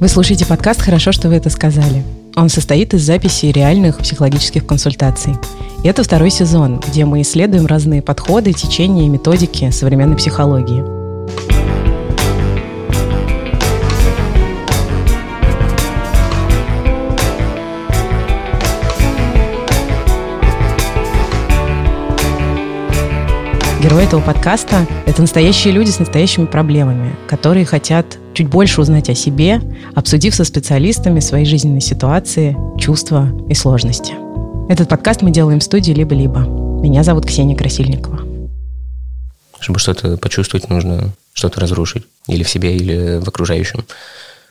Вы слушаете подкаст «Хорошо, что вы это сказали». Он состоит из записи реальных психологических консультаций. И это второй сезон, где мы исследуем разные подходы, течения и методики современной психологии – Герои этого подкаста — это настоящие люди с настоящими проблемами, которые хотят чуть больше узнать о себе, обсудив со специалистами свои жизненные ситуации, чувства и сложности. Этот подкаст мы делаем в студии «Либо-либо». Меня зовут Ксения Красильникова. Чтобы что-то почувствовать, нужно что-то разрушить. Или в себе, или в окружающем.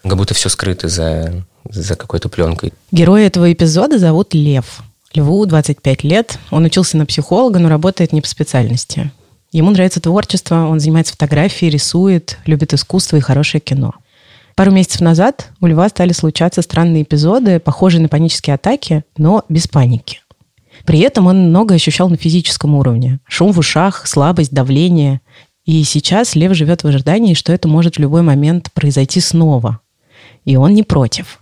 Как будто все скрыто за, за какой-то пленкой. Героя этого эпизода зовут Лев. Льву 25 лет. Он учился на психолога, но работает не по специальности. Ему нравится творчество, он занимается фотографией, рисует, любит искусство и хорошее кино. Пару месяцев назад у Льва стали случаться странные эпизоды, похожие на панические атаки, но без паники. При этом он много ощущал на физическом уровне. Шум в ушах, слабость, давление. И сейчас Лев живет в ожидании, что это может в любой момент произойти снова. И он не против.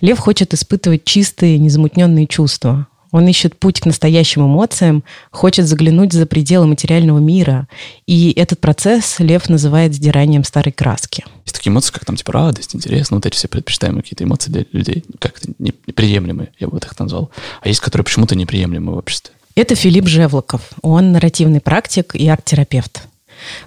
Лев хочет испытывать чистые, незамутненные чувства. Он ищет путь к настоящим эмоциям, хочет заглянуть за пределы материального мира. И этот процесс Лев называет сдиранием старой краски. Есть такие эмоции, как там типа радость, интерес, ну вот эти все предпочитаемые какие-то эмоции для людей, как-то неприемлемые, я бы так назвал. А есть, которые почему-то неприемлемы в обществе. Это Филипп Жевлоков. Он нарративный практик и арт-терапевт.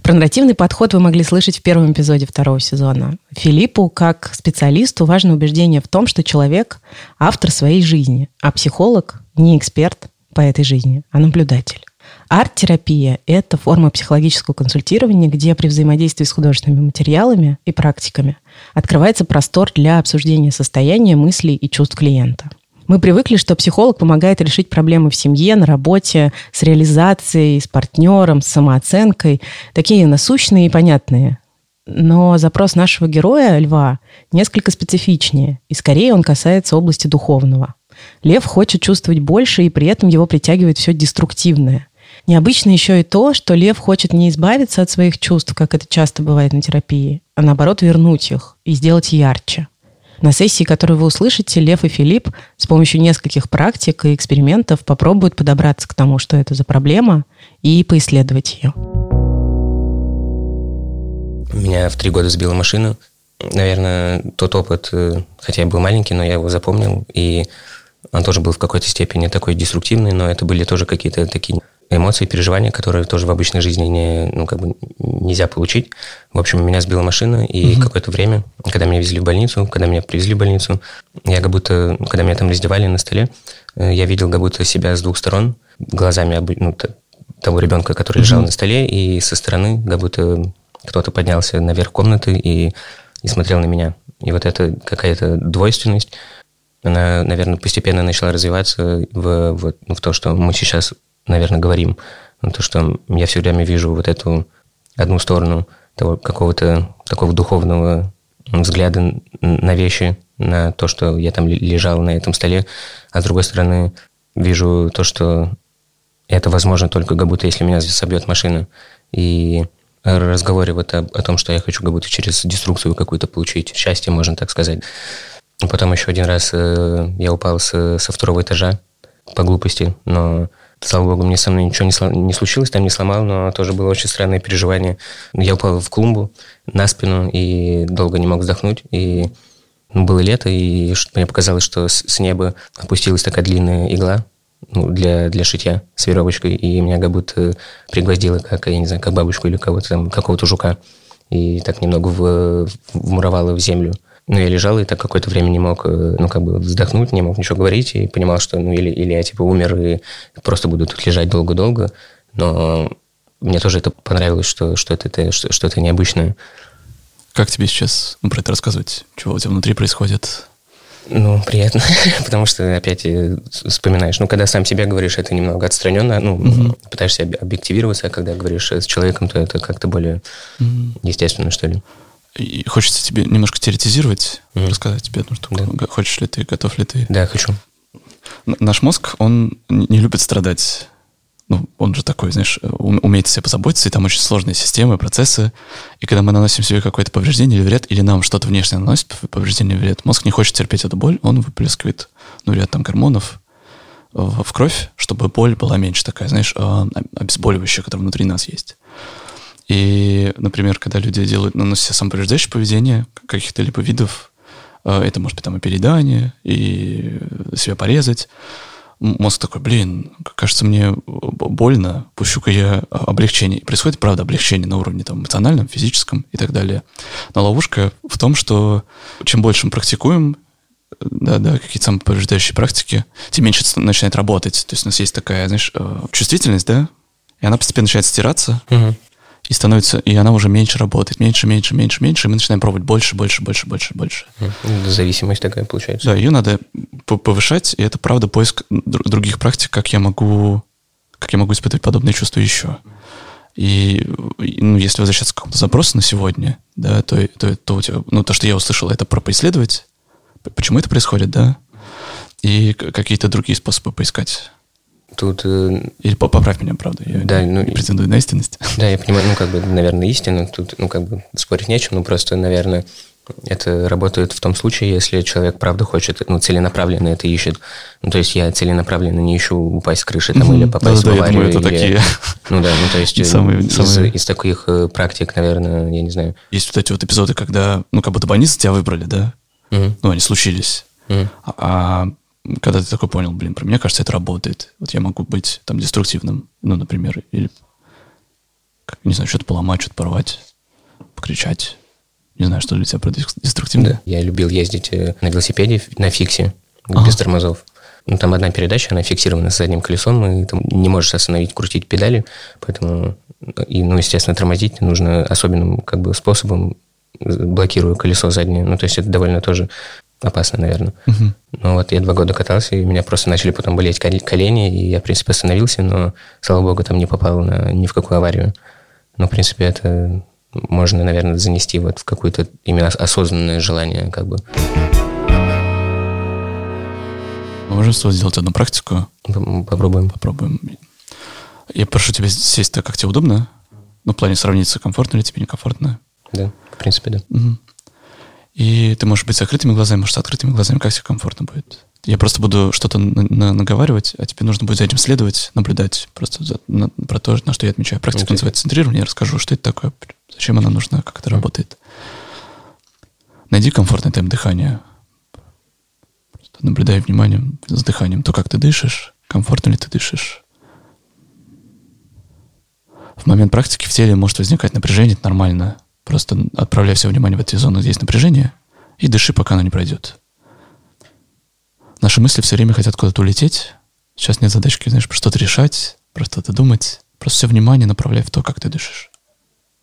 Про нарративный подход вы могли слышать в первом эпизоде второго сезона. Филиппу, как специалисту, важно убеждение в том, что человек – автор своей жизни, а психолог не эксперт по этой жизни, а наблюдатель. Арт-терапия – это форма психологического консультирования, где при взаимодействии с художественными материалами и практиками открывается простор для обсуждения состояния, мыслей и чувств клиента. Мы привыкли, что психолог помогает решить проблемы в семье, на работе, с реализацией, с партнером, с самооценкой. Такие насущные и понятные. Но запрос нашего героя, Льва, несколько специфичнее, и скорее он касается области духовного. Лев хочет чувствовать больше, и при этом его притягивает все деструктивное. Необычно еще и то, что лев хочет не избавиться от своих чувств, как это часто бывает на терапии, а наоборот вернуть их и сделать ярче. На сессии, которую вы услышите, Лев и Филипп с помощью нескольких практик и экспериментов попробуют подобраться к тому, что это за проблема, и поисследовать ее. Меня в три года сбила машина. Наверное, тот опыт, э, хотя я был маленький, но я его запомнил, и он тоже был в какой-то степени такой деструктивный, но это были тоже какие-то такие эмоции, переживания, которые тоже в обычной жизни не, ну, как бы нельзя получить. В общем, меня сбила машина, и угу. какое-то время, когда меня везли в больницу, когда меня привезли в больницу, я как будто, когда меня там раздевали на столе, э, я видел как будто себя с двух сторон, глазами ну, того ребенка, который лежал угу. на столе, и со стороны как будто кто-то поднялся наверх комнаты и, и смотрел на меня. И вот это какая-то двойственность, она, наверное, постепенно начала развиваться в, в, ну, в то, что мы сейчас, наверное, говорим. То, что я все время вижу вот эту одну сторону того какого-то такого духовного взгляда на вещи, на то, что я там лежал на этом столе, а с другой стороны вижу то, что это возможно только как будто если меня собьет машина. И разговоре вот о, о том, что я хочу как будто через деструкцию какую-то получить счастье, можно так сказать. Потом еще один раз э, я упал с, со второго этажа по глупости, но слава богу, мне со мной ничего не, сло, не случилось, там не сломал, но тоже было очень странное переживание. Я упал в клумбу на спину и долго не мог вздохнуть, и ну, было лето, и мне показалось, что с, с неба опустилась такая длинная игла ну, для, для шитья с веревочкой, и меня как будто пригвоздило, как, я не знаю, как бабушку или кого-то там, какого-то жука, и так немного в, вмуровало в землю. Ну, я лежал и так какое-то время не мог, э, ну, как бы вздохнуть, не мог ничего говорить, и понимал, что, ну, или, или я, типа, умер и просто буду тут лежать долго-долго, но мне тоже это понравилось, что, что, это, что, что это необычное. Как тебе сейчас ну, про это рассказывать? Чего у тебя внутри происходит? Ну, приятно, потому что опять э, вспоминаешь. Ну, когда сам себя говоришь, это немного отстраненно, ну, угу. пытаешься объективироваться, а когда говоришь с человеком, то это как-то более угу. естественно, что ли. И хочется тебе немножко теоретизировать, mm. рассказать тебе одну штуку. Да. Хочешь ли ты, готов ли ты? Да, хочу. Наш мозг, он не любит страдать. ну, он же такой, знаешь, умеет о себе позаботиться, и там очень сложные системы, процессы. И когда мы наносим себе какое-то повреждение или вред, или нам что-то внешне наносит повреждение или вред, мозг не хочет терпеть эту боль, он выплескивает, ну, ряд там гормонов в, кровь, чтобы боль была меньше такая, знаешь, а, обезболивающая, которая внутри нас есть. И, например, когда люди делают, наносят себе самоповреждающее поведение каких-то либо видов, а, это может быть там и переедание, и себя порезать, мозг такой, блин, кажется, мне больно, пущу-ка я облегчение. происходит, правда, облегчение на уровне там, эмоциональном, физическом и так далее. Но ловушка в том, что чем больше мы практикуем, да, да, какие-то самоповреждающие практики, тем меньше начинает работать. То есть у нас есть такая, знаешь, э, чувствительность, да, и она постепенно начинает стираться. Угу и становится, и она уже меньше работает, меньше, меньше, меньше, меньше, и мы начинаем пробовать больше, больше, больше, больше, больше. Зависимость такая получается. Да, ее надо повышать, и это правда поиск других практик, как я могу, как я могу испытывать подобные чувства еще. И, ну, если возвращаться к какому-то запросу на сегодня, да, то, то, то у тебя, ну, то, что я услышал, это про поисследовать, почему это происходит, да, и какие-то другие способы поискать. Тут... Э, Или поправь меня, правда, я да, не, ну, не претендую на истинность. Да, я понимаю, ну, как бы, наверное, истина, тут, ну, как бы, спорить нечем, ну, просто, наверное, это работает в том случае, если человек, правда, хочет, ну, целенаправленно это ищет. Ну, то есть я целенаправленно не ищу упасть с крыши там, или попасть да, в аварию. Да, я думаю, это или... такие... Ну да, ну, то есть самые, из, самые... из таких э, практик, наверное, я не знаю. Есть вот эти вот эпизоды, когда, ну, как будто больницы тебя выбрали, да? Mm-hmm. Ну, они случились. Mm-hmm. А когда ты такой понял, блин, про меня кажется, это работает. Вот я могу быть там деструктивным, ну, например, или, не знаю, что-то поломать, что-то порвать, покричать. Не знаю, что для тебя про деструктивное. Да. Я любил ездить э, на велосипеде на фиксе, ага. без тормозов. Ну, там одна передача, она фиксирована с задним колесом, и там не можешь остановить, крутить педали, поэтому, и, ну, естественно, тормозить нужно особенным как бы способом, блокируя колесо заднее. Ну, то есть это довольно тоже опасно, наверное. Угу. Ну вот я два года катался, и у меня просто начали потом болеть колени, и я, в принципе, остановился, но, слава богу, там не попал на, ни в какую аварию. Но, в принципе, это можно, наверное, занести вот в какое-то именно осознанное желание, как бы. Можем сделать одну практику? Попробуем. Попробуем. Я прошу тебя сесть так, как тебе удобно. Ну, в плане сравниться, комфортно ли тебе, некомфортно. Да, в принципе, да. Угу. И ты можешь быть с закрытыми глазами, можешь с открытыми глазами, как тебе комфортно будет. Я просто буду что-то на- на- наговаривать, а тебе нужно будет за этим следовать, наблюдать просто за, на, про то, на что я отмечаю. Практика okay. называется центрирование. Я расскажу, что это такое, зачем она нужна, как это работает. Найди комфортный темп дыхания. Просто наблюдай вниманием с дыханием, то, как ты дышишь, комфортно ли ты дышишь. В момент практики в теле может возникать напряжение, это нормально. Просто отправляй все внимание в эти зоны, есть напряжение, и дыши, пока оно не пройдет. Наши мысли все время хотят куда-то улететь. Сейчас нет задачки, знаешь, про что-то решать, про что-то думать. Просто все внимание направляй в то, как ты дышишь.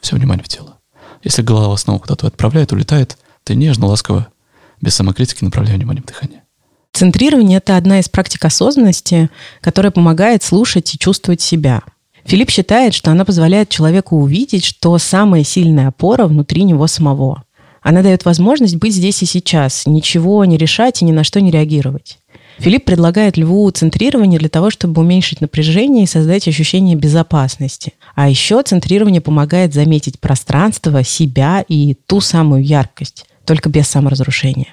Все внимание в тело. Если голова снова куда-то отправляет, улетает, ты нежно, ласково, без самокритики направляй внимание в дыхание. Центрирование – это одна из практик осознанности, которая помогает слушать и чувствовать себя – Филипп считает, что она позволяет человеку увидеть, что самая сильная опора внутри него самого. Она дает возможность быть здесь и сейчас, ничего не решать и ни на что не реагировать. Филипп предлагает льву центрирование для того, чтобы уменьшить напряжение и создать ощущение безопасности. А еще центрирование помогает заметить пространство, себя и ту самую яркость, только без саморазрушения.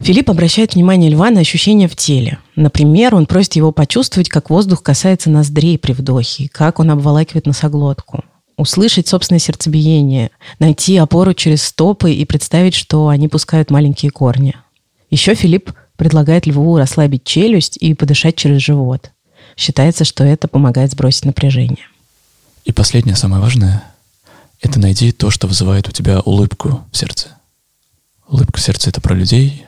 Филипп обращает внимание льва на ощущения в теле. Например, он просит его почувствовать, как воздух касается ноздрей при вдохе, как он обволакивает носоглотку. Услышать собственное сердцебиение, найти опору через стопы и представить, что они пускают маленькие корни. Еще Филипп предлагает льву расслабить челюсть и подышать через живот. Считается, что это помогает сбросить напряжение. И последнее, самое важное, это найди то, что вызывает у тебя улыбку в сердце. Улыбка в сердце — это про людей,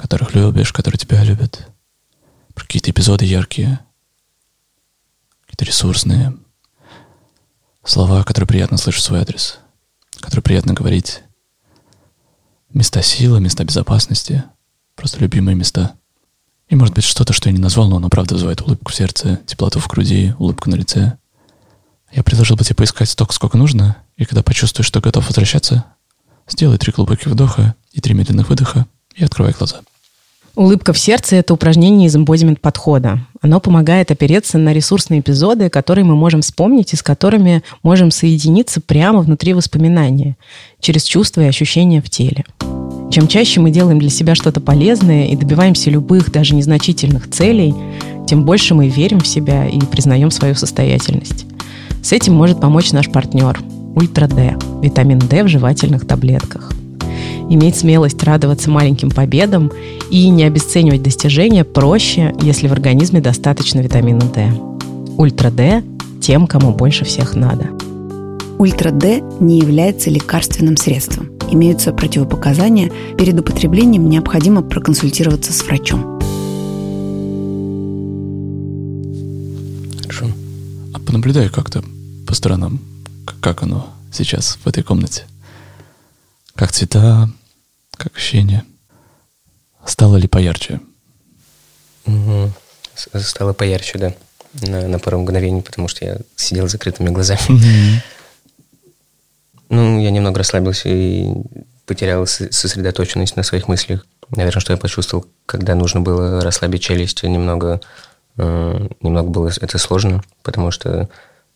которых любишь, которые тебя любят. Про какие-то эпизоды яркие, какие-то ресурсные. Слова, которые приятно слышать в свой адрес, которые приятно говорить. Места силы, места безопасности, просто любимые места. И может быть что-то, что я не назвал, но оно правда вызывает улыбку в сердце, теплоту в груди, улыбку на лице. Я предложил бы тебе поискать столько, сколько нужно, и когда почувствуешь, что готов возвращаться, сделай три глубоких вдоха и три медленных выдоха и открывай глаза. Улыбка в сердце – это упражнение из эмбодимент подхода. Оно помогает опереться на ресурсные эпизоды, которые мы можем вспомнить и с которыми можем соединиться прямо внутри воспоминания, через чувства и ощущения в теле. Чем чаще мы делаем для себя что-то полезное и добиваемся любых, даже незначительных целей, тем больше мы верим в себя и признаем свою состоятельность. С этим может помочь наш партнер – Ультра Д – витамин D в жевательных таблетках. Иметь смелость радоваться маленьким победам и не обесценивать достижения проще, если в организме достаточно витамина D. Ультра D тем, кому больше всех надо. Ультра D не является лекарственным средством. Имеются противопоказания. Перед употреблением необходимо проконсультироваться с врачом. Хорошо. А понаблюдай как-то по сторонам, как оно сейчас в этой комнате. Как цвета, как ощущение? Стало ли поярче? Угу. Стало поярче, да. На, на пару мгновений, потому что я сидел с закрытыми глазами. Ну, я немного расслабился и потерял сосредоточенность на своих мыслях. Наверное, что я почувствовал, когда нужно было расслабить челюсть, немного, э, немного было это сложно, потому что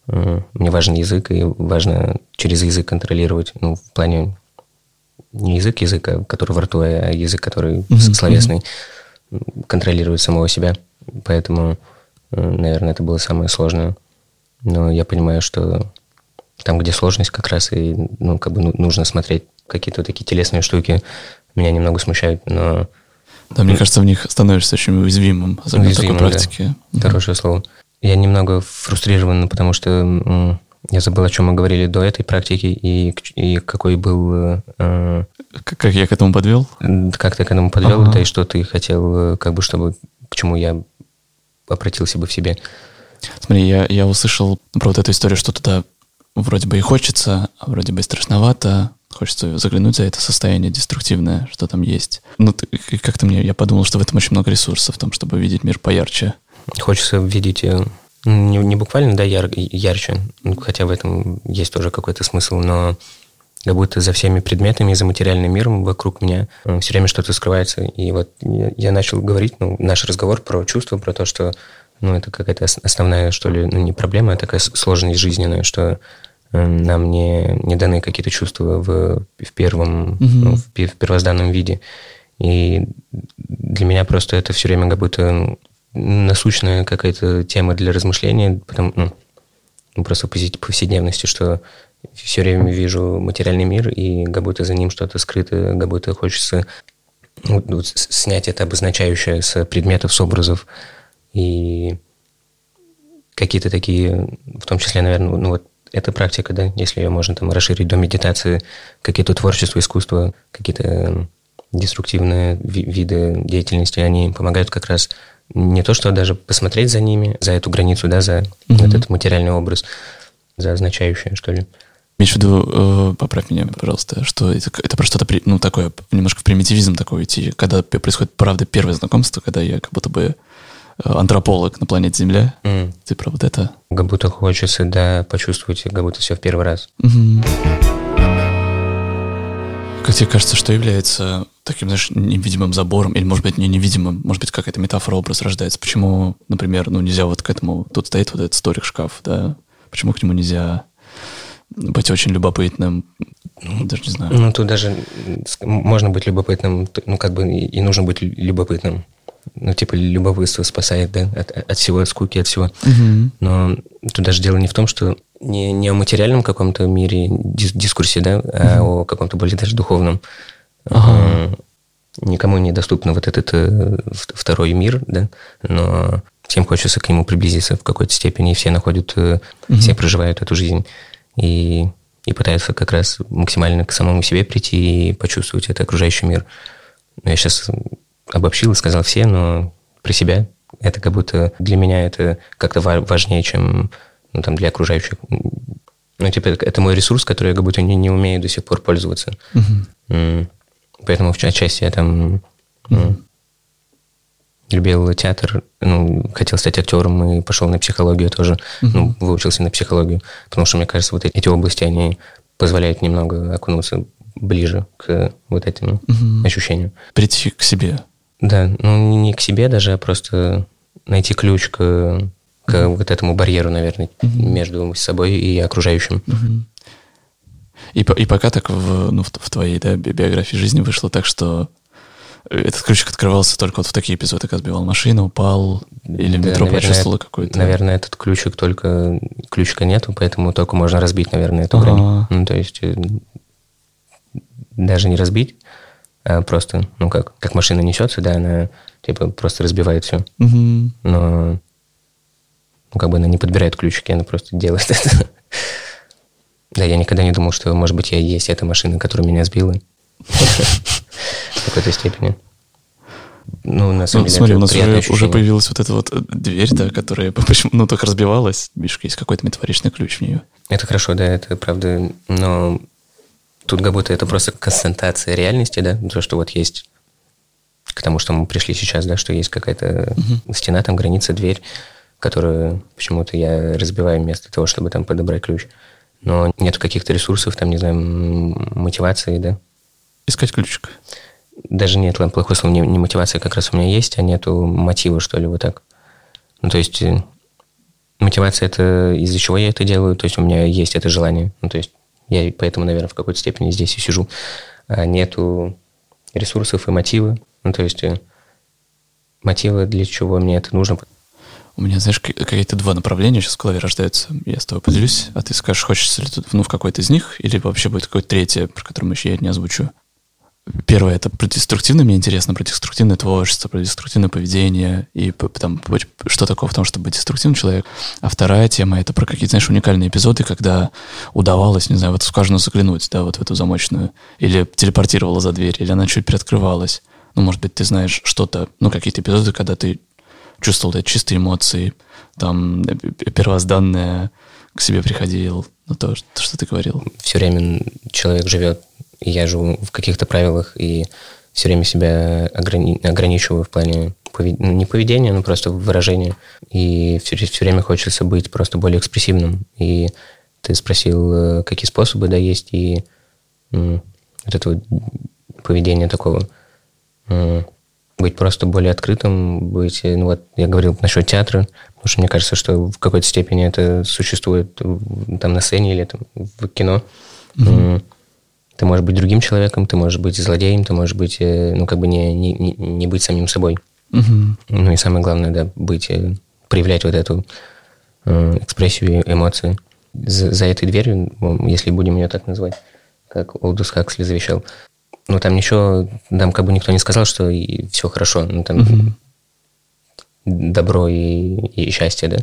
э, мне важен язык, и важно через язык контролировать, ну, в плане не язык языка, который во рту, а язык, который mm-hmm. словесный, контролирует самого себя. Поэтому, э, наверное, это было самое сложное. Но я понимаю, что там, где сложность, как раз и ну, как бы ну, нужно смотреть. Какие-то такие телесные штуки меня немного смущают, но... Да, мне кажется, в них становишься очень уязвимым, особенно уязвимым, в такой практике. Да. Хорошее слово. Я немного фрустрирован, потому что я забыл, о чем мы говорили до этой практики и, и какой был... Э, как я к этому подвел? Как ты к этому подвел, ага. да, и что ты хотел, э, как бы, чтобы... К чему я обратился бы в себе. Смотри, я, я услышал про вот эту историю, что туда вроде бы и хочется, а вроде бы и страшновато, хочется заглянуть за это состояние деструктивное, что там есть. Ну, как-то мне, я подумал, что в этом очень много ресурсов, в том, чтобы видеть мир поярче. Хочется видеть э, не, не буквально, да, яр, ярче, ну, хотя в этом есть тоже какой-то смысл, но как будто за всеми предметами, за материальным миром вокруг меня э, все время что-то скрывается. И вот я, начал говорить, ну, наш разговор про чувства, про то, что ну, это какая-то основная, что ли, ну, не проблема, а такая сложность жизненная, что э, нам не, не даны какие-то чувства в, в первом, угу. ну, в, в первозданном виде. И для меня просто это все время как будто насущная какая-то тема для размышления, потому, ну, ну просто по повседневности, что все время вижу материальный мир, и как будто за ним что-то скрыто, как будто хочется вот, вот, снять это обозначающее с предметов, с образов, и какие-то такие, в том числе, наверное, ну вот эта практика, да, если ее можно там расширить до медитации, какие-то творчество, искусство, какие-то деструктивные виды деятельности, они помогают как раз не то, что даже посмотреть за ними, за эту границу, да, за mm-hmm. этот материальный образ, за означающее, что ли. Имеешь в виду, э, поправь меня, пожалуйста, что это, это про что-то, ну, такое, немножко в примитивизм такой идти, когда происходит, правда, первое знакомство, когда я как будто бы э, антрополог на планете Земля. Mm. Ты про вот это? Как будто хочется, да, почувствовать, как будто все в первый раз. Mm-hmm. Как тебе кажется, что является таким, знаешь, невидимым забором, или, может быть, не невидимым, может быть, какая-то метафора, образ рождается? Почему, например, ну, нельзя вот к этому... Тут стоит вот этот столик-шкаф, да? Почему к нему нельзя быть очень любопытным? Ну, даже не знаю. Ну, тут даже можно быть любопытным, ну, как бы и нужно быть любопытным. Ну, типа, любопытство спасает, да, от, от всего, от скуки, от всего. Угу. Но тут даже дело не в том, что не, не о материальном каком-то мире, дис, дискурсе, да, а mm о каком-то более даже духовном. Ага. Никому не доступно вот этот э, второй мир, да, но всем хочется к нему приблизиться в какой-то степени, и все находят, mm все проживают эту жизнь, и, и пытаются как раз максимально к самому себе прийти и почувствовать этот окружающий мир. Я сейчас обобщил и сказал все, но при себя это как будто для меня это как-то важнее, чем ну, там, для окружающих. Ну, типа, это мой ресурс, который я как будто не, не умею до сих пор пользоваться. Uh-huh. Поэтому в части я там uh-huh. любил театр, ну, хотел стать актером и пошел на психологию тоже, ну, выучился на психологию, потому что, мне кажется, вот эти области, они позволяют немного окунуться ближе к вот этим ощущениям. Прийти к себе. Да, ну, не к себе даже, а просто найти ключ к, к вот этому барьеру, наверное, между собой и окружающим. И, и пока так в, ну, в, в твоей да, биографии жизни вышло так, что этот ключик открывался только вот в такие эпизоды, как сбивал машину, упал, или Да, метро наверное, какой-то... Наверное, этот ключик только... Ключика нету, поэтому только можно разбить, наверное, эту грань. Ну, то есть э, даже не разбить, а просто, ну, как, как машина несется, да, она типа просто разбивает все. Мгм. Но ну, как бы она не подбирает ключики, она просто делает это. Да, я никогда не думал, что, может быть, я и есть эта машина, которая меня сбила. В какой-то степени. Ну, на самом Ну, деле, смотри, это у нас уже, уже появилась вот эта вот э, дверь, да, которая почему, ну, только разбивалась. Видишь, есть какой-то метафоричный ключ в нее. Это хорошо, да, это правда, но тут как будто это просто констатация реальности, да, то, что вот есть к тому, что мы пришли сейчас, да, что есть какая-то стена, там граница, дверь, которую почему-то я разбиваю вместо того, чтобы там подобрать ключ. Но нет каких-то ресурсов, там, не знаю, мотивации, да. Искать ключик. Даже нет, ладно, плохое слово, не, не мотивация как раз у меня есть, а нету мотива, что ли, вот так. Ну, то есть э, мотивация это из-за чего я это делаю, то есть у меня есть это желание. Ну, то есть я поэтому, наверное, в какой-то степени здесь и сижу. А нету ресурсов и мотива. Ну, то есть э, мотива, для чего мне это нужно. У меня, знаешь, какие-то два направления сейчас в голове рождаются. Я с тобой поделюсь, а ты скажешь, хочется ли тут, ну, в какой-то из них, или вообще будет какое-то третье, про которое еще я не озвучу. Первое — это про деструктивное, мне интересно, про деструктивное творчество, про деструктивное поведение, и там, что такое в том, чтобы быть деструктивным человек. А вторая тема — это про какие-то, знаешь, уникальные эпизоды, когда удавалось, не знаю, в эту скважину заглянуть, да, вот в эту замочную, или телепортировала за дверь, или она чуть приоткрывалась. Ну, может быть, ты знаешь что-то, ну, какие-то эпизоды, когда ты чувствовал да, чистые эмоции, там э, первозданное к себе приходил, ну то, что, ты говорил. Все время человек живет, и я живу в каких-то правилах, и все время себя ограни- ограничиваю в плане пове- ну, не поведения, но просто выражения. И все, время хочется быть просто более экспрессивным. И ты спросил, э, какие способы, да, есть, и м, вот это вот поведение такого быть просто более открытым, быть, э, ну вот я говорил насчет театра, потому что мне кажется, что в какой-то степени это существует там на сцене или там в кино. М, Ты можешь быть другим человеком, ты можешь быть злодеем, ты можешь быть, э, ну как бы не, не, не- быть самим собой. Мгм. Ну и самое главное, да, быть, э, проявлять вот эту экспрессию, эмоции. За, за этой дверью, если будем ее так назвать, как Олдус Хаксли завещал, ну там ничего, там как бы никто не сказал, что все хорошо, ну там добро и, и счастье, да.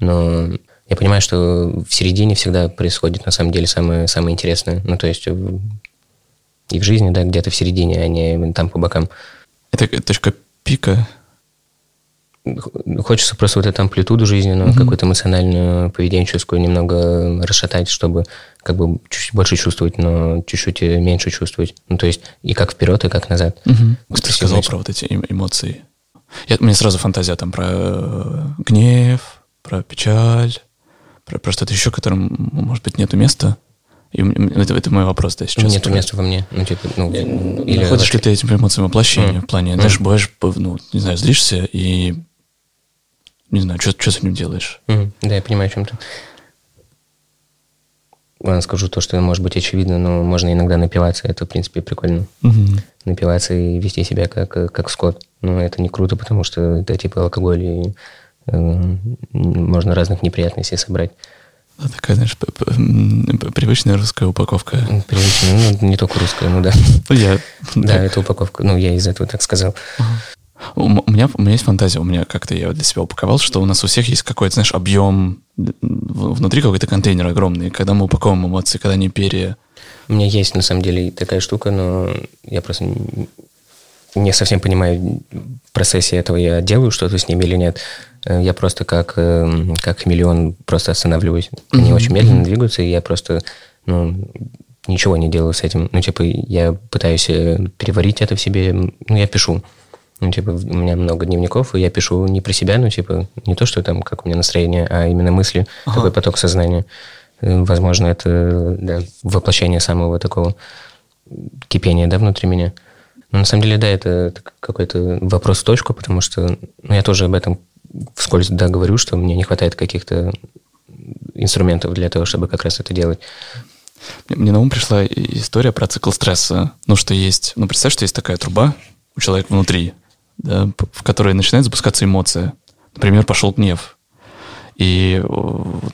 Но я понимаю, что в середине всегда происходит на самом деле самое, самое интересное. Ну, то есть в- и в жизни, да, где-то в середине, а не там по бокам. Это к- точка пика. Хочется просто вот эту амплитуду жизненную, какую-то эмоциональную, поведенческую немного расшатать, чтобы как бы чуть больше чувствовать, но чуть-чуть э, меньше чувствовать. Ну, то есть и как вперед, и как назад. Ты Экспрессивность. сказал про вот эти эм- эмоции. Я, у меня сразу фантазия там про э, гнев, про печаль, про, про что-то еще, которым, может быть, нету места. И это, это мой вопрос, да, сейчас. Нету места во мне. Ну, типа, ну, или Находишь ли ты этим эмоциям воплощение Мгм. в плане, Мгм. знаешь, бываешь, ну, не знаю, злишься и не знаю, что, что с этим делаешь. Мгм. Да, я понимаю, о чем ты. Ладно, скажу то, что может быть очевидно, но можно иногда напиваться. Это, в принципе, прикольно. Напиваться и вести себя как, как скот. Но это не круто, потому что это типа алкоголь, и э, можно разных неприятностей собрать. Да, такая, знаешь, привычная русская упаковка. М, Привычно, ну, не только русская, ну да. Ну, я... Да, это упаковка. Ну, я из этого так сказал. У меня, у меня есть фантазия, у меня как-то я для себя упаковал, что у нас у всех есть какой-то, знаешь, объем внутри какой-то контейнер огромный, когда мы упаковываем эмоции, когда они пере... У меня есть, на самом деле, такая штука, но я просто не совсем понимаю в процессе этого, я делаю что-то с ними или нет. Э, Я просто как, э, как хамелеон просто останавливаюсь. Они очень медленно двигаются, и я просто ну, ничего не делаю с этим. Ну, типа, я пытаюсь э, переварить это в себе, ну, я пишу. Ну, типа, у меня много дневников, и я пишу не про себя, ну, типа, не то, что там, как у меня настроение, а именно мысли, такой поток сознания. Э, Возможно, это да, воплощение самого такого кипения, да, внутри меня. Но на самом деле, да, это, это какой-то вопрос в точку, потому что ну, я тоже об этом вскользь да, говорю, что мне не хватает каких-то инструментов для того, чтобы как раз это делать. Мне на ум пришла история про цикл стресса. Ну, что есть... Ну, представь, что есть такая труба у человека внутри, да, в которой начинает запускаться эмоция. Например, пошел гнев. И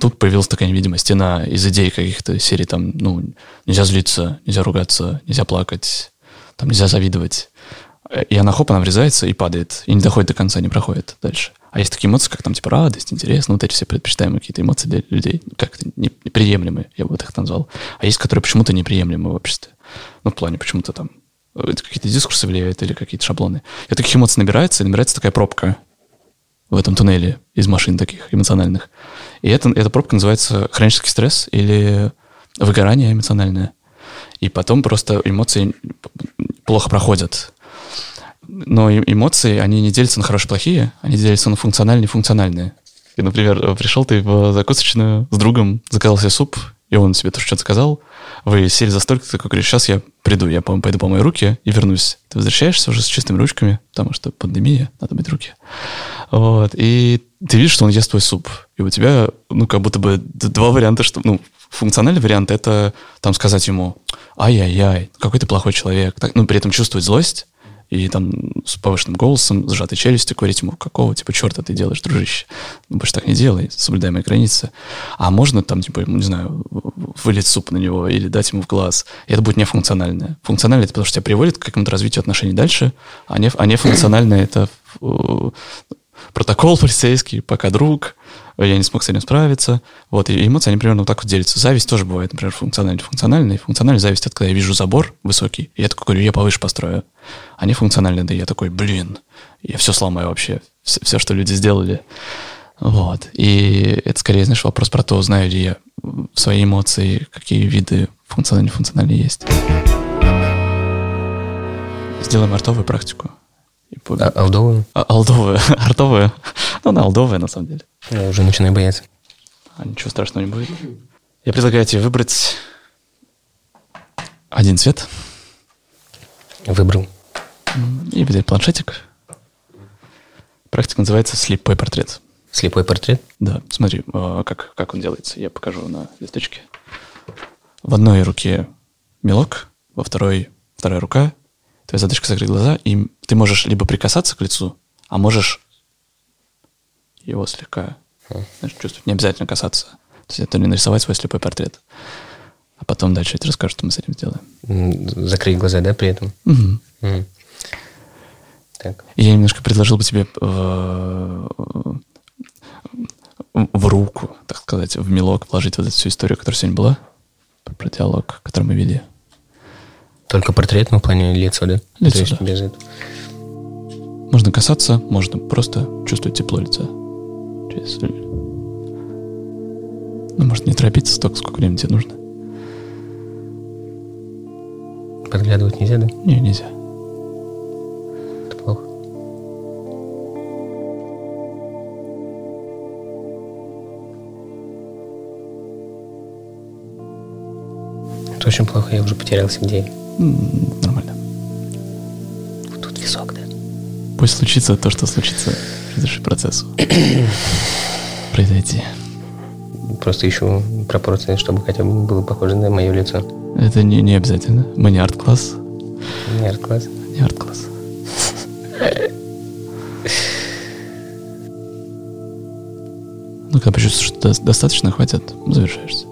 тут появилась такая невидимая стена из идей каких-то серий, там, ну, нельзя злиться, нельзя ругаться, нельзя плакать, там, нельзя завидовать. И она, хоп, она врезается и падает, и не доходит до конца, не проходит дальше. А есть такие эмоции, как там, типа, радость, интерес, ну, вот эти все предпочитаемые какие-то эмоции для людей, как-то неприемлемые, я бы их назвал. А есть, которые почему-то неприемлемы в обществе. Ну, в плане почему-то там это какие-то дискурсы влияют или какие-то шаблоны. И таких эмоций набирается, и набирается такая пробка в этом туннеле из машин таких эмоциональных. И это, эта пробка называется хронический стресс или выгорание эмоциональное. И потом просто эмоции плохо проходят. Но эмоции, они не делятся на хорошие плохие, они делятся на функциональные и функциональные. И, например, пришел ты в закусочную с другом, заказал себе суп, и он себе тоже что-то сказал, вы сели за столик, такой говоришь, сейчас я приду, я пойду по моей руки и вернусь. Ты возвращаешься уже с чистыми ручками, потому что пандемия, надо быть руки. Вот, и ты видишь, что он ест твой суп, и у тебя, ну, как будто бы два варианта, что, ну, функциональный вариант — это там сказать ему, ай-яй-яй, какой ты плохой человек, так, ну, при этом чувствовать злость, и там с повышенным голосом, сжатой челюстью говорить ему, какого, типа, черта ты делаешь, дружище? Ну, больше так не делай, соблюдай мои границы. А можно там, типа, не знаю, вылить суп на него или дать ему в глаз. И это будет нефункциональное. Функциональное это потому, что тебя приводит к какому-то развитию отношений дальше, а, не, а нефункциональное это э, протокол полицейский, пока друг, я не смог с этим справиться. Вот, и эмоции, они примерно вот так вот делятся. Зависть тоже бывает, например, функциональная. Функциональная, функциональная зависть, это когда я вижу забор высокий, и я такой говорю, я повыше построю. А не функциональная, да я такой, блин, я все сломаю вообще, все, все, что люди сделали. Вот. И это скорее, знаешь, вопрос про то, знаю ли я свои эмоции, какие виды функциональные и функциональные есть. Сделаем артовую практику. А, алдовую? А, алдовую. Артовую. Ну, она алдовая, на самом деле. Я уже начинаю бояться. А ничего страшного не будет. Я предлагаю тебе выбрать один цвет. Выбрал. И взять планшетик. Практика называется «Слепой портрет». Слепой портрет? Да. Смотри, а, как, как он делается. Я покажу на листочке. В одной руке мелок, во второй вторая рука. Твоя задачка закрыть глаза, и ты можешь либо прикасаться к лицу, а можешь его слегка знаешь, чувствовать. Не обязательно касаться. То есть это не нарисовать свой слепой портрет. А потом дальше я тебе расскажу, что мы с этим сделаем. Закрыть глаза, да, при этом? Угу. Угу. Так. я немножко предложил бы тебе в, в руку, так сказать, в мелок вложить вот эту всю историю, которая сегодня была, про диалог, который мы вели. Только портрет, в плане лица, да? Лицо, То есть да. без этого. Можно касаться, можно просто чувствовать тепло лица. Через... Ну, может, не торопиться столько, сколько времени тебе нужно. Подглядывать нельзя, да? Не, нельзя. Это плохо. Это очень плохо, я уже потерялся где. Нормально. Вот тут висок, да? Пусть случится то, что случится. Разреши процессу произойти. Просто ищу пропорции, чтобы хотя бы было похоже на мое лицо. Это не, не обязательно. Мы не арт-класс. Не арт-класс? Не арт-класс. Ну, когда почувствуешь, что достаточно, хватит, завершаешься.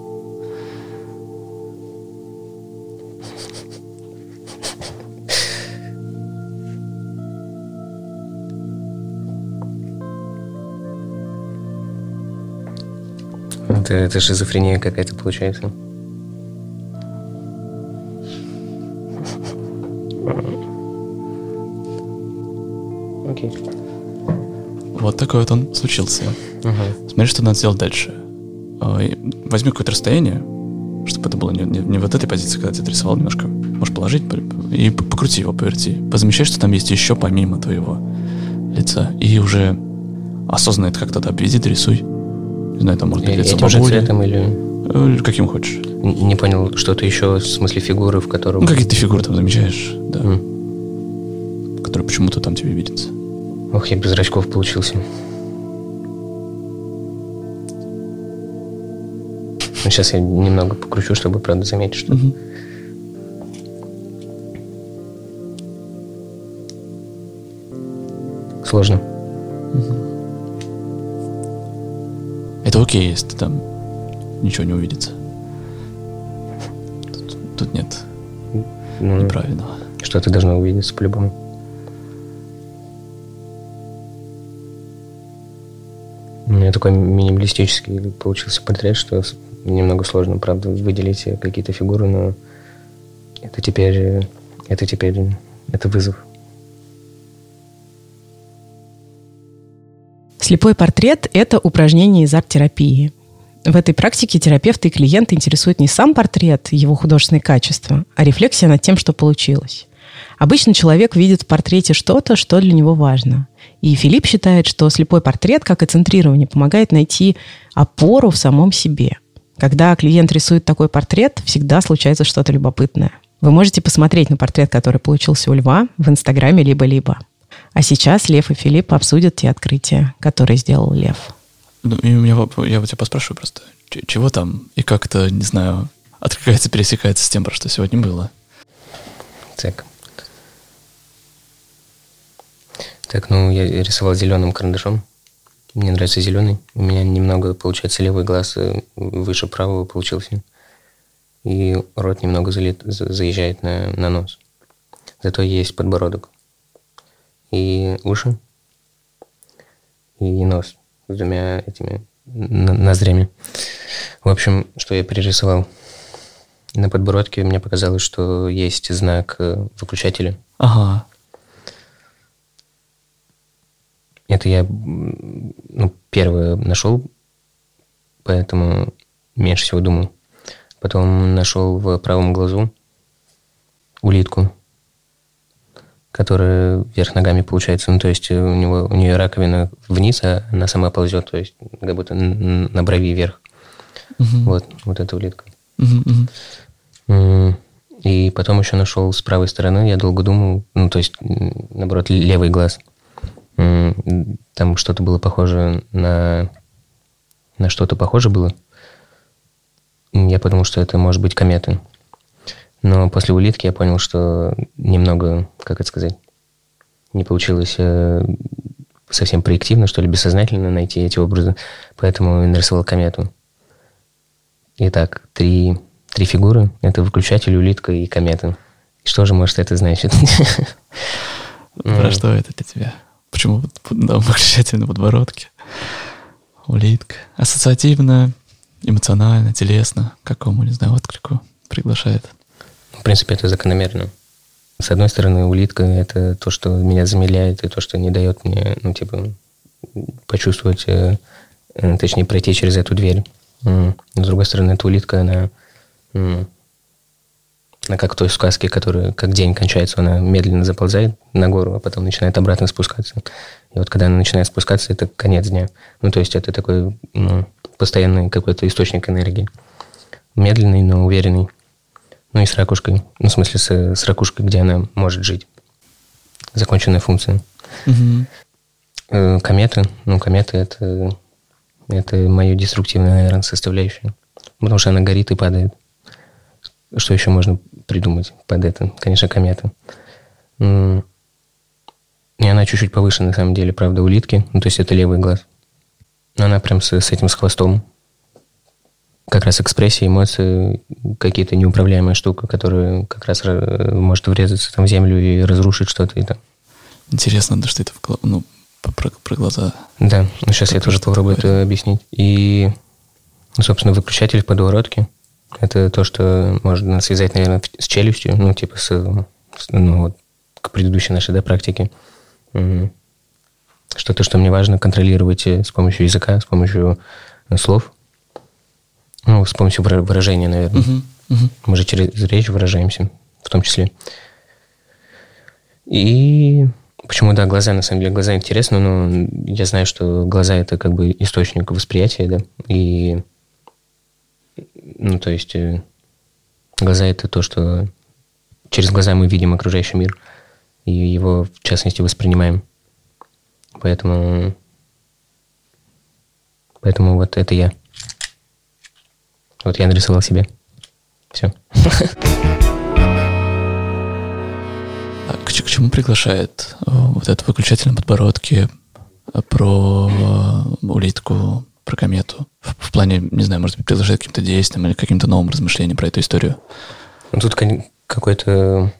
Это, это шизофрения какая-то получается. Окей. Вот такой вот он случился. Угу. Смотри, что надо сделать дальше. А, возьми какое-то расстояние, чтобы это было не, не, не вот этой позиции, когда ты рисовал немножко. Можешь положить и покрути его, поверти. Позамечай, что там есть еще помимо твоего лица. И уже осознанно это как-то обведи, рисуй на этом может двигаться Этим бабуля. же цветом или... Э, каким хочешь. Не понял, что-то еще, в смысле фигуры, в котором... Ну, какие-то фигуры там замечаешь, да. Mm. Которые почему-то там тебе видятся. Ох, я без зрачков получился. Ну, сейчас я немного покручу, чтобы, правда, заметить что-то. Угу. Сложно. Угу. Это окей, если там ничего не увидится. Тут, тут нет Ну, неправильного. что-то должно увидеться по-любому. У меня такой минималистический получился портрет, что немного сложно, правда, выделить какие-то фигуры, но это теперь, это теперь, это вызов. Слепой портрет – это упражнение из арт-терапии. В этой практике терапевты и клиенты интересует не сам портрет, его художественные качества, а рефлексия над тем, что получилось. Обычно человек видит в портрете что-то, что для него важно. И Филипп считает, что слепой портрет, как и центрирование, помогает найти опору в самом себе. Когда клиент рисует такой портрет, всегда случается что-то любопытное. Вы можете посмотреть на портрет, который получился у Льва в Инстаграме либо-либо. А сейчас Лев и Филипп обсудят те открытия, которые сделал Лев. Ну, и у меня, я вот тебя поспрашиваю просто, чего там и как это, не знаю, откликается, пересекается с тем, про что сегодня было. Так. Так, ну, я рисовал зеленым карандашом. Мне нравится зеленый. У меня немного, получается, левый глаз э, выше правого получился. И рот немного залет- за- заезжает на, на нос. Зато есть подбородок. И уши. И нос с двумя этими ноздрями. В общем, что я перерисовал? На подбородке мне показалось, что есть знак э, выключателя. Ага. Это я ну, первое нашел, поэтому меньше всего думал. Потом нашел в правом глазу улитку, которая вверх ногами получается. Ну, то есть у, него, у нее раковина вниз, а она сама ползет, то есть как будто на брови вверх. Мгм. Вот, вот эта улитка. Мгм. М, И потом еще нашел с правой стороны, я долго думал, ну, то есть, наоборот, левый глаз. Там что-то было похоже на... На что-то похоже было. Я подумал, что это может быть комета. Но после улитки я понял, что немного, как это сказать, не получилось э, совсем проективно, что ли, бессознательно найти эти образы. Поэтому нарисовал комету. Итак, три, три фигуры. Это выключатель, улитка и комета. Что же может это значить? Про что это для тебя? Почему выключатель на подбородке? Улитка. Ассоциативно, эмоционально, телесно. Какому, не знаю, отклику приглашает. В принципе, это закономерно. С одной стороны, улитка – это то, что меня замедляет, и то, что не дает мне, ну, типа, почувствовать, э, э, точнее, пройти через эту дверь. С другой стороны, эта улитка, она, она как в той сказке, которая, как день кончается, она медленно заползает на гору, а потом начинает обратно спускаться. И вот когда она начинает спускаться, это конец дня. Ну, то есть это такой ну, постоянный какой-то источник энергии. Медленный, но уверенный. Ну и с ракушкой. Ну, в смысле, с, с ракушкой, где она может жить. Законченная функция. Мгм. Э, Комета. Ну, комета это, это мое деструктивная, наверное, составляющая. Потому что она горит и падает. Что еще можно придумать под это? Конечно, комета. И она чуть-чуть повыше, на самом деле, правда, улитки. Ну, то есть это левый глаз. Но она прям с, с этим, с хвостом. Как раз экспрессия, эмоции, какие-то неуправляемая штука, которая как раз э, может врезаться там в землю и разрушить что-то. И там. Интересно, да что это в гла- ну, про, про глаза. Да, ну сейчас я Как тоже это попробую говорит? это объяснить. И, ну, собственно, выключатель в подворотке. Это то, что можно связать, наверное, с челюстью, ну, типа с, с- ну, вот, к предыдущей нашей, да, практике. М. Что-то, что мне важно контролировать э, с помощью языка, с помощью э, слов. Ну, с помощью выра- выражения, наверное. Мгм, мгм. Мы же через речь выражаемся, в том числе. И почему, да, глаза, на самом деле, глаза интересны, но я знаю, что глаза – это как бы источник восприятия, да, и, ну, то есть, э, глаза – это то, что через глаза мы видим окружающий мир, и его, в частности, воспринимаем. Поэтому, поэтому вот это я. Вот я нарисовал себе. Все. А к, чему приглашает э, вот этот выключатель на подбородке э, про э, улитку, про комету? В, в плане, не знаю, может быть, приглашает каким-то действиям или каким-то новым размышлениям про эту историю? Ну, Тут какой-то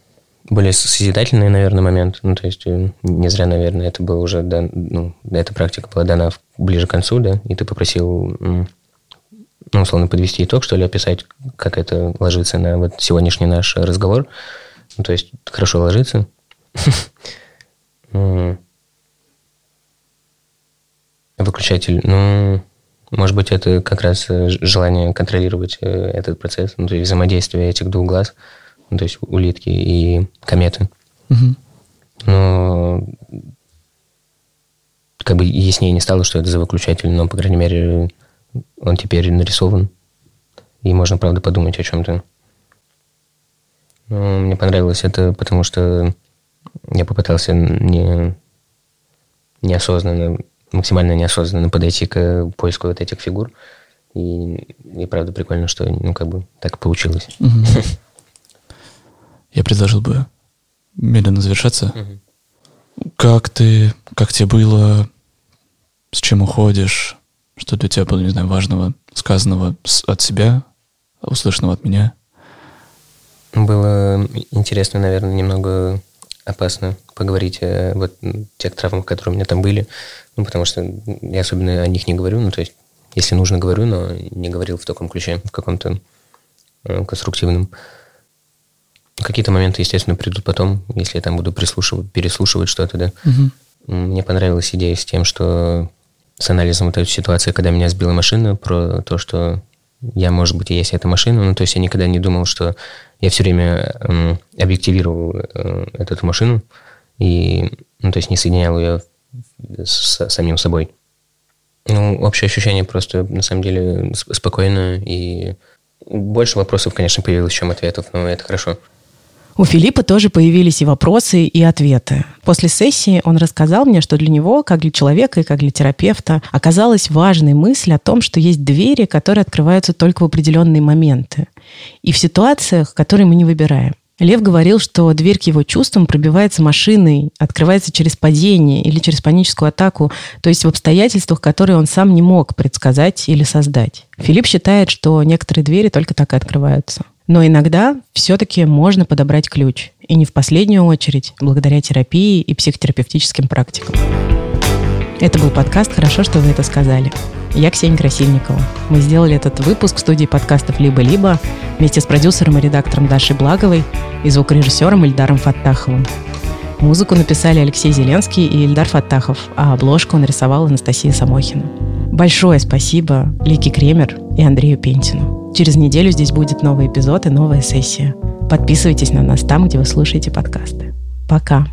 более созидательный, наверное, момент. Ну, то есть не зря, наверное, это было уже, дан- ну, эта практика была дана ближе к концу, да, и ты попросил, ну, условно, подвести итог, что ли, описать, как это ложится на вот сегодняшний наш разговор. Ну, то есть хорошо ложится. Выключатель, ну, может быть, это как раз желание контролировать э, этот процесс, ну, то есть взаимодействие этих двух глаз, ну, то есть улитки и кометы. Мгм. Но как бы яснее не стало, что это за выключатель, но, по крайней мере, он теперь нарисован. И можно, правда, подумать о чем-то. Ну, мне понравилось это, потому что я попытался не, неосознанно, максимально неосознанно подойти к поиску вот этих фигур. И, и правда прикольно, что ну как бы так получилось. Я предложил бы медленно завершаться. Как ты, как тебе было, с чем уходишь, что для тебя было, не знаю, важного, сказанного от себя, услышанного от меня? Было интересно, наверное, немного опасно поговорить о вот тех травмах, которые у меня там были. Ну, потому что я особенно о них не говорю. Ну, то есть, если нужно, говорю, но не говорил в таком ключе, в каком-то э, конструктивном. Какие-то моменты, естественно, придут потом, если я там буду прислушивать, переслушивать что-то, да. Мгм. Мне понравилась идея с тем, что с анализом вот этой ситуации, когда меня сбила машина, про то, что я, может быть, и есть эта машина. Ну, то есть я никогда не думал, что я все время эм, объективировал э, эту машину и, ну, то есть не соединял ее с самим собой. Ну, общее ощущение просто, на самом деле, сп- спокойно и больше вопросов, конечно, появилось, чем ответов, но это хорошо. У Филиппа тоже появились и вопросы, и ответы. После сессии он рассказал мне, что для него, как для человека и как для терапевта, оказалась важной мысль о том, что есть двери, которые открываются только в определенные моменты. И в ситуациях, которые мы не выбираем. Лев говорил, что дверь к его чувствам пробивается машиной, открывается через падение или через паническую атаку, то есть в обстоятельствах, которые он сам не мог предсказать или создать. Филипп считает, что некоторые двери только так и открываются. Но иногда все-таки можно подобрать ключ. И не в последнюю очередь благодаря терапии и психотерапевтическим практикам. Это был подкаст «Хорошо, что вы это сказали». Я Ксения Красильникова. Мы сделали этот выпуск в студии подкастов «Либо-либо» вместе с продюсером и редактором Дашей Благовой и звукорежиссером Ильдаром Фаттаховым. Музыку написали Алексей Зеленский и Ильдар Фаттахов, а обложку нарисовала Анастасия Самохина. Большое спасибо Лике Кремер и Андрею Пентину. Через неделю здесь будет новый эпизод и новая сессия. Подписывайтесь на нас там, где вы слушаете подкасты. Пока.